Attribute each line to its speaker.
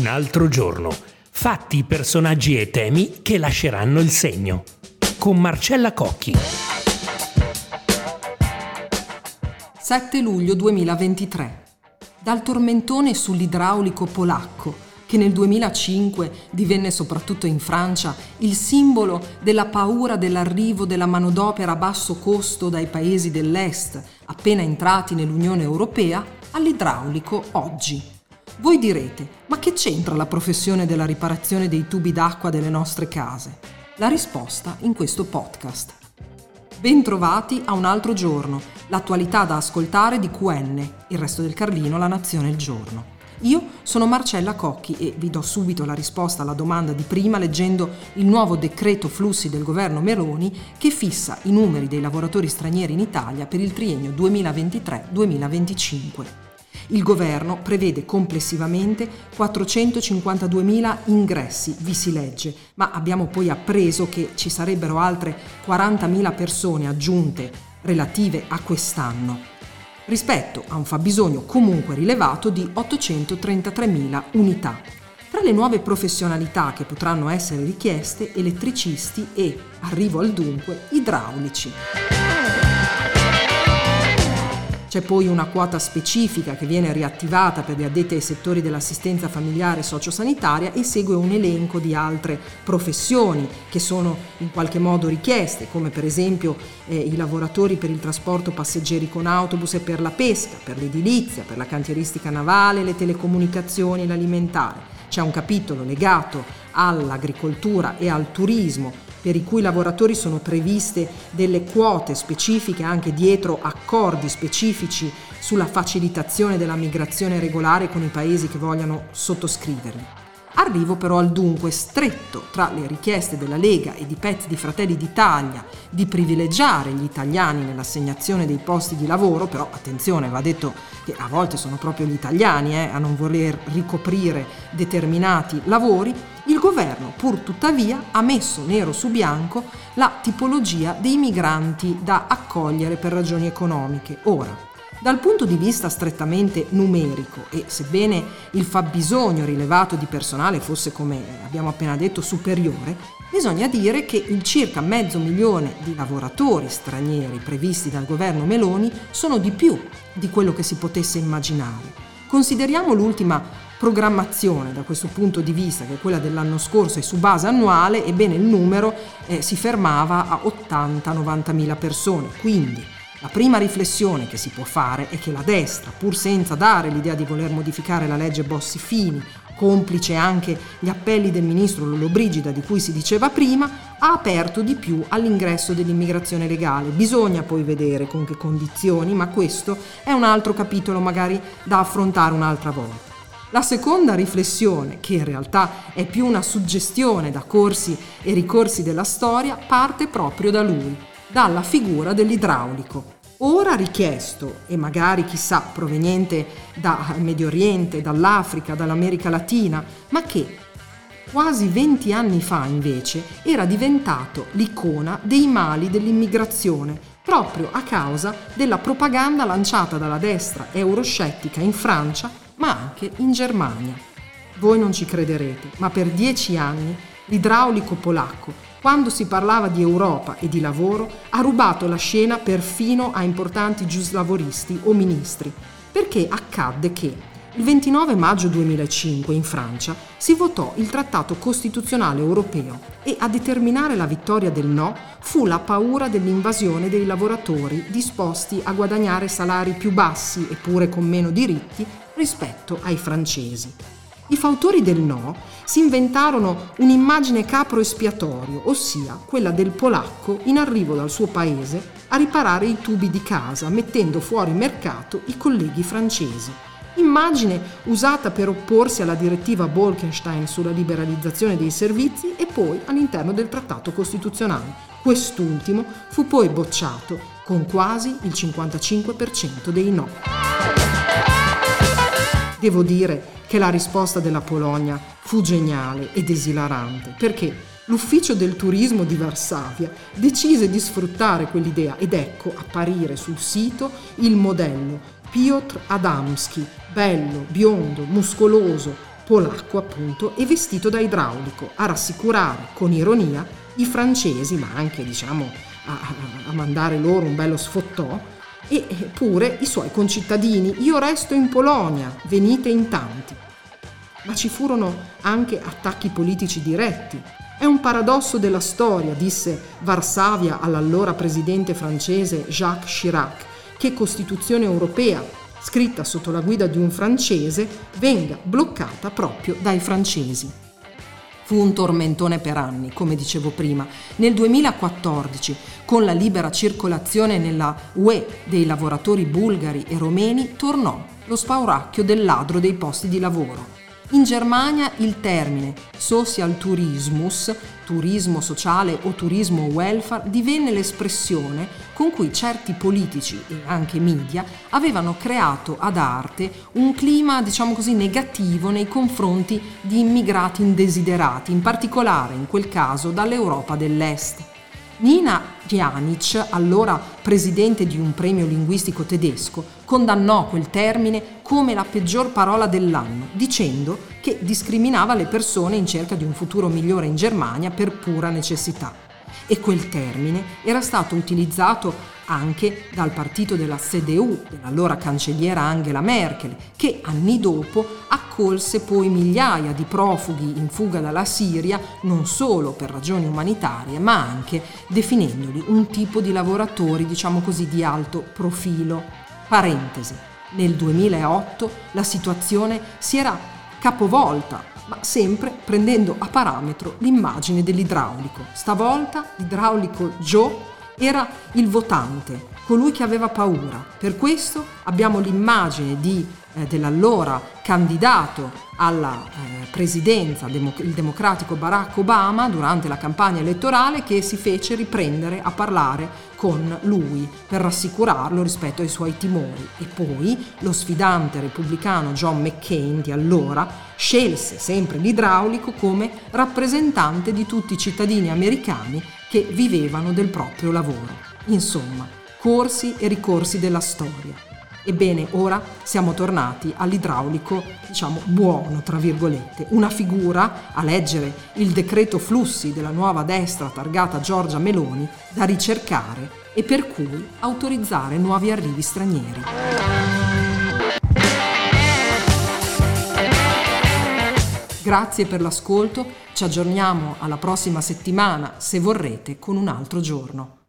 Speaker 1: Un altro giorno. Fatti, personaggi e temi che lasceranno il segno. Con Marcella Cocchi.
Speaker 2: 7 luglio 2023. Dal tormentone sull'idraulico polacco che nel 2005 divenne soprattutto in Francia il simbolo della paura dell'arrivo della manodopera a basso costo dai paesi dell'Est, appena entrati nell'Unione Europea, all'idraulico oggi. Voi direte, ma che c'entra la professione della riparazione dei tubi d'acqua delle nostre case? La risposta in questo podcast. Bentrovati a un altro giorno, l'attualità da ascoltare di QN, il resto del Carlino, la nazione il giorno. Io sono Marcella Cocchi e vi do subito la risposta alla domanda di prima leggendo il nuovo decreto flussi del governo Meloni che fissa i numeri dei lavoratori stranieri in Italia per il triennio 2023-2025. Il governo prevede complessivamente 452.000 ingressi, vi si legge, ma abbiamo poi appreso che ci sarebbero altre 40.000 persone aggiunte relative a quest'anno rispetto a un fabbisogno comunque rilevato di 833.000 unità. Tra le nuove professionalità che potranno essere richieste, elettricisti e, arrivo al dunque, idraulici. C'è poi una quota specifica che viene riattivata per gli addetti ai settori dell'assistenza familiare e sociosanitaria e segue un elenco di altre professioni che sono in qualche modo richieste, come per esempio eh, i lavoratori per il trasporto passeggeri con autobus e per la pesca, per l'edilizia, per la cantieristica navale, le telecomunicazioni e l'alimentare. C'è un capitolo legato all'agricoltura e al turismo per i cui lavoratori sono previste delle quote specifiche anche dietro accordi specifici sulla facilitazione della migrazione regolare con i paesi che vogliano sottoscriverli. Arrivo però al dunque stretto tra le richieste della Lega e di pezzi di Fratelli d'Italia di privilegiare gli italiani nell'assegnazione dei posti di lavoro, però attenzione, va detto che a volte sono proprio gli italiani eh, a non voler ricoprire determinati lavori, governo pur tuttavia ha messo nero su bianco la tipologia dei migranti da accogliere per ragioni economiche. Ora, dal punto di vista strettamente numerico e sebbene il fabbisogno rilevato di personale fosse, come abbiamo appena detto, superiore, bisogna dire che il circa mezzo milione di lavoratori stranieri previsti dal governo Meloni sono di più di quello che si potesse immaginare. Consideriamo l'ultima programmazione da questo punto di vista, che è quella dell'anno scorso e su base annuale, ebbene il numero eh, si fermava a 80-90 mila persone, quindi la prima riflessione che si può fare è che la destra, pur senza dare l'idea di voler modificare la legge Bossi-Fini, complice anche gli appelli del ministro Lollobrigida di cui si diceva prima, ha aperto di più all'ingresso dell'immigrazione legale. Bisogna poi vedere con che condizioni, ma questo è un altro capitolo magari da affrontare un'altra volta. La seconda riflessione, che in realtà è più una suggestione da corsi e ricorsi della storia, parte proprio da lui, dalla figura dell'idraulico, ora richiesto e magari chissà proveniente dal Medio Oriente, dall'Africa, dall'America Latina, ma che quasi 20 anni fa invece era diventato l'icona dei mali dell'immigrazione, proprio a causa della propaganda lanciata dalla destra euroscettica in Francia, ma anche in Germania. Voi non ci crederete, ma per dieci anni l'idraulico polacco quando si parlava di Europa e di lavoro, ha rubato la scena perfino a importanti giuslavoristi o ministri, perché accadde che il 29 maggio 2005 in Francia si votò il Trattato Costituzionale Europeo e a determinare la vittoria del no fu la paura dell'invasione dei lavoratori disposti a guadagnare salari più bassi eppure con meno diritti rispetto ai francesi. I fautori del no si inventarono un'immagine capro espiatorio, ossia quella del polacco in arrivo dal suo paese a riparare i tubi di casa, mettendo fuori mercato i colleghi francesi. Immagine usata per opporsi alla direttiva Bolkenstein sulla liberalizzazione dei servizi e poi all'interno del trattato costituzionale. Quest'ultimo fu poi bocciato con quasi il 55% dei no. Devo dire che la risposta della Polonia fu geniale ed esilarante, perché l'ufficio del turismo di Varsavia decise di sfruttare quell'idea ed ecco apparire sul sito il modello Piotr Adamski, bello, biondo, muscoloso, polacco appunto, e vestito da idraulico a rassicurare con ironia i francesi, ma anche diciamo a, a mandare loro un bello sfottò, e pure i suoi concittadini. Io resto in Polonia, venite in tanti. Ma ci furono anche attacchi politici diretti. È un paradosso della storia, disse Varsavia all'allora presidente francese Jacques Chirac, che Costituzione europea, scritta sotto la guida di un francese, venga bloccata proprio dai francesi. Fu un tormentone per anni, come dicevo prima. Nel 2014, con la libera circolazione nella UE dei lavoratori bulgari e romeni, tornò lo spauracchio del ladro dei posti di lavoro. In Germania il termine social tourismus, turismo sociale o turismo welfare, divenne l'espressione con cui certi politici e anche media avevano creato ad arte un clima, diciamo così, negativo nei confronti di immigrati indesiderati, in particolare in quel caso dall'Europa dell'Est. Nina Janic, allora presidente di un premio linguistico tedesco, condannò quel termine come la peggior parola dell'anno, dicendo che discriminava le persone in cerca di un futuro migliore in Germania per pura necessità. E quel termine era stato utilizzato anche dal partito della CDU, dell'allora cancelliera Angela Merkel, che anni dopo accolse poi migliaia di profughi in fuga dalla Siria non solo per ragioni umanitarie, ma anche definendoli un tipo di lavoratori, diciamo così, di alto profilo. Parentesi. Nel 2008 la situazione si era capovolta, ma sempre prendendo a parametro l'immagine dell'idraulico. Stavolta l'idraulico Joe era il votante, colui che aveva paura. Per questo abbiamo l'immagine di, eh, dell'allora candidato alla eh, presidenza, il democratico Barack Obama, durante la campagna elettorale, che si fece riprendere a parlare con lui per rassicurarlo rispetto ai suoi timori. E poi lo sfidante repubblicano John McCain di allora scelse sempre l'idraulico come rappresentante di tutti i cittadini americani che vivevano del proprio lavoro. Insomma, corsi e ricorsi della storia. Ebbene, ora siamo tornati all'idraulico, diciamo, buono, tra virgolette, una figura, a leggere il decreto flussi della nuova destra targata Giorgia Meloni, da ricercare e per cui autorizzare nuovi arrivi stranieri. Grazie per l'ascolto, ci aggiorniamo alla prossima settimana, se vorrete, con un altro giorno.